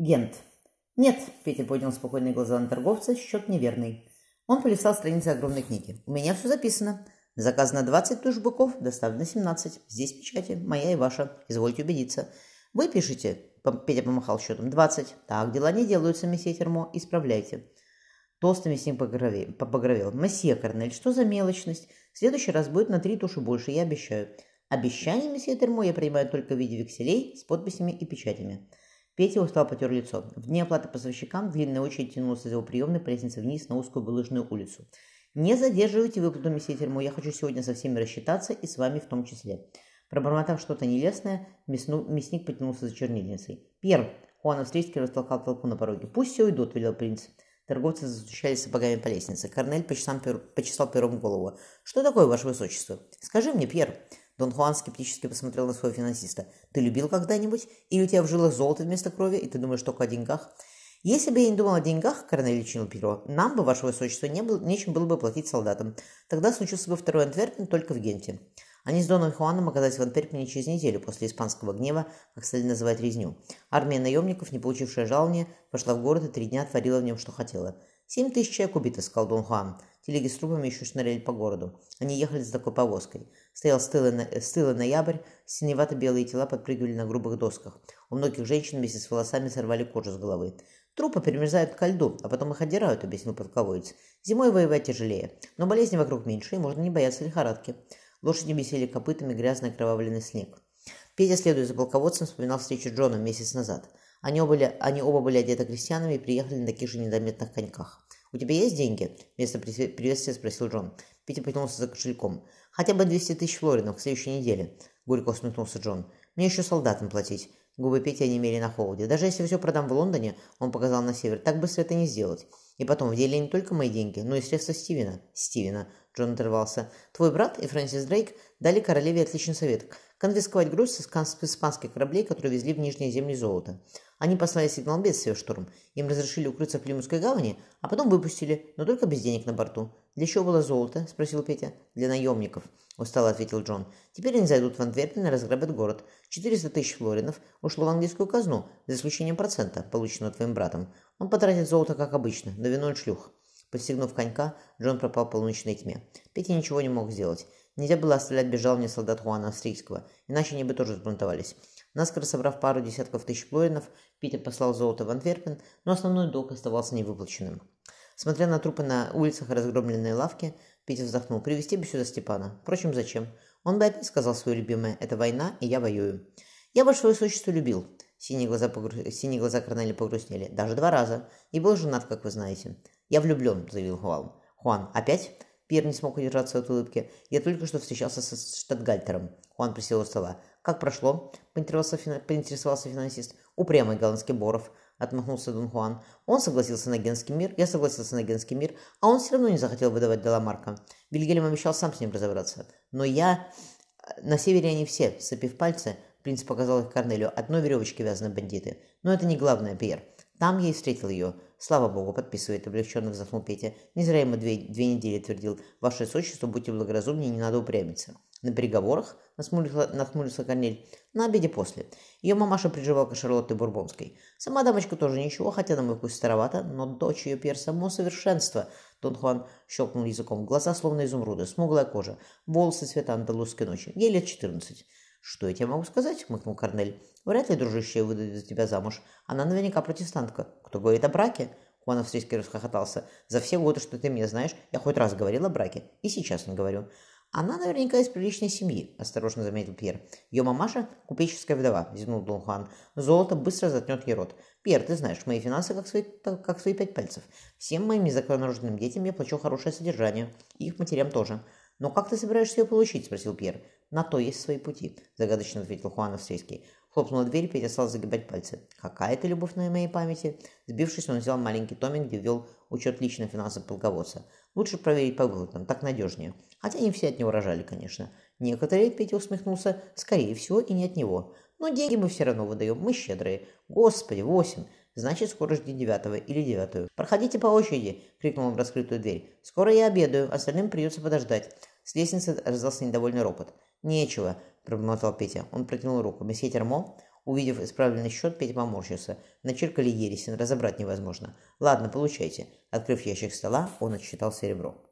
Гент. Нет, Петя поднял спокойные глаза на торговца, счет неверный. Он полистал страницы огромной книги. У меня все записано. Заказано 20 туш быков, доставлено 17. Здесь печати, моя и ваша. Извольте убедиться. Вы пишете, Петя помахал счетом, 20. Так, дела не делаются, месье Термо, исправляйте. Толстый мясник погровел. «Месье Корнель, что за мелочность? В следующий раз будет на три туши больше, я обещаю». «Обещание, месье Термо, я принимаю только в виде векселей с подписями и печатями». Петя устал потер лицо. В дни оплаты поставщикам длинная очередь тянулась из его приемной по лестнице вниз на узкую булыжную улицу. «Не задерживайте выплату, месье Термо, я хочу сегодня со всеми рассчитаться и с вами в том числе». Пробормотав что-то нелестное, мясник потянулся за чернильницей. «Пьер!» Хуан Австрийский растолкал толпу на пороге. «Пусть все уйдут», — велел принц. Торговцы застучали сапогами по лестнице. Корнель почесал, пер... почесал пером голову. «Что такое, ваше высочество?» «Скажи мне, Пьер». Дон Хуан скептически посмотрел на своего финансиста. «Ты любил когда-нибудь? Или у тебя в жилах золото вместо крови, и ты думаешь только о деньгах?» «Если бы я не думал о деньгах, — Корнель чинил перо, — нам бы, ваше высочество, не было, нечем было бы платить солдатам. Тогда случился бы второй Антверпен только в Генте. Они с Доном Хуаном оказались в Антверпене через неделю после испанского гнева, как стали называть резню. Армия наемников, не получившая жалования, пошла в город и три дня творила в нем, что хотела. «Семь тысяч человек убито», — сказал Дон Хуан. Телеги с трупами еще шныряли по городу. Они ехали за такой повозкой. Стоял стылый, ноябрь, синевато-белые тела подпрыгивали на грубых досках. У многих женщин вместе с волосами сорвали кожу с головы. «Трупы перемерзают ко льду, а потом их отдирают», — объяснил полководец. «Зимой воевать тяжелее, но болезни вокруг меньше, и можно не бояться лихорадки». Лошади месили копытами грязный окровавленный снег. Петя, следуя за полководцем, вспоминал встречу Джона месяц назад. Они оба, были, они оба были одеты крестьянами и приехали на таких же недометных коньках. «У тебя есть деньги?» – вместо приветствия спросил Джон. Петя потянулся за кошельком. «Хотя бы 200 тысяч флоринов к следующей неделе», – горько усмехнулся Джон. «Мне еще солдатам платить». Губы Пети онемели на холоде. «Даже если все продам в Лондоне», – он показал на север, – «так быстро это не сделать. И потом, в деле не только мои деньги, но и средства Стивена». «Стивена», Джон оторвался. «Твой брат и Фрэнсис Дрейк дали королеве отличный совет. Конфисковать груз с испанских кораблей, которые везли в Нижние земли золото. Они послали сигнал бедствия в штурм. Им разрешили укрыться в Плимутской гавани, а потом выпустили, но только без денег на борту. «Для чего было золото?» – спросил Петя. «Для наемников», – устало ответил Джон. «Теперь они зайдут в Антверпен и разграбят город. 400 тысяч флоринов ушло в английскую казну, за исключением процента, полученного твоим братом. Он потратит золото, как обычно, на вино и шлюх. Подстегнув конька, Джон пропал в полуночной тьме. Петя ничего не мог сделать. Нельзя было оставлять без жалования солдат Хуана Австрийского, иначе они бы тоже сбунтовались. Наскоро собрав пару десятков тысяч флоринов, Петя послал золото в Антверпен, но основной долг оставался невыплаченным. Смотря на трупы на улицах и разгромленные лавки, Петя вздохнул. Привезти бы сюда Степана. Впрочем, зачем? Он бы опять сказал свое любимое «Это война, и я воюю». «Я ваше высочество любил». Синие глаза, погру... Синие глаза Корнеля погрустнели. «Даже два раза. И был женат, как вы знаете». «Я влюблен», — заявил Хуан. «Хуан, опять?» Пьер не смог удержаться от улыбки. «Я только что встречался со штатгальтером». Хуан присел у стола. «Как прошло?» — поинтересовался, фина... поинтересовался финансист. «Упрямый голландский Боров», — отмахнулся Дон Хуан. «Он согласился на генский мир, я согласился на генский мир, а он все равно не захотел выдавать Деламарка. Вильгельм обещал сам с ним разобраться. Но я... На севере они все, сцепив пальцы, принц показал их Корнелию, одной веревочки вязаны бандиты. Но это не главное, Пьер. Там я и встретил ее. Слава богу, подписывает, облегченно вздохнул Петя. Не зря ему две, две недели твердил. Ваше сочество, будьте благоразумнее, не надо упрямиться. На переговорах, нахмурился, нахмурился Корнель, на обеде после. Ее мамаша приживалка Шарлотты Бурбонской. Сама дамочка тоже ничего, хотя на мой вкус старовато, но дочь ее пер само совершенство. Дон Хуан щелкнул языком. Глаза словно изумруды, смуглая кожа, волосы цвета андалузской ночи. Ей лет четырнадцать. «Что я тебе могу сказать?» — хмыкнул Корнель. «Вряд ли, дружище, выдадет за тебя замуж. Она наверняка протестантка. Кто говорит о браке?» Хуан австрийский расхохотался. «За все годы, что ты меня знаешь, я хоть раз говорил о браке. И сейчас не говорю». «Она наверняка из приличной семьи», – осторожно заметил Пьер. «Ее мамаша – купеческая вдова», – зевнул Дон Хуан. «Золото быстро затнет ей рот. Пьер, ты знаешь, мои финансы как свои, как свои пять пальцев. Всем моим незаконнорожденным детям я плачу хорошее содержание. И их матерям тоже. Но как ты собираешься ее получить?» – спросил Пьер. «На то есть свои пути», – загадочно ответил Хуан Австрийский. Хлопнула дверь, Петя стал загибать пальцы. «Какая ты любовь на моей памяти?» Сбившись, он взял маленький томик, где ввел учет личной финансов полководца. «Лучше проверить по выплатам, так надежнее. Хотя не все от него рожали, конечно. Некоторые, Петя усмехнулся, скорее всего, и не от него. Но деньги мы все равно выдаем, мы щедрые. Господи, восемь. Значит, скоро жди девятого или девятую. «Проходите по очереди!» — крикнул он в раскрытую дверь. «Скоро я обедаю, остальным придется подождать». С лестницы раздался недовольный ропот. «Нечего», – пробормотал Петя. Он протянул руку. «Месье Термо?» Увидев исправленный счет, Петя поморщился. Начеркали ересин, разобрать невозможно. Ладно, получайте. Открыв ящик стола, он отсчитал серебро.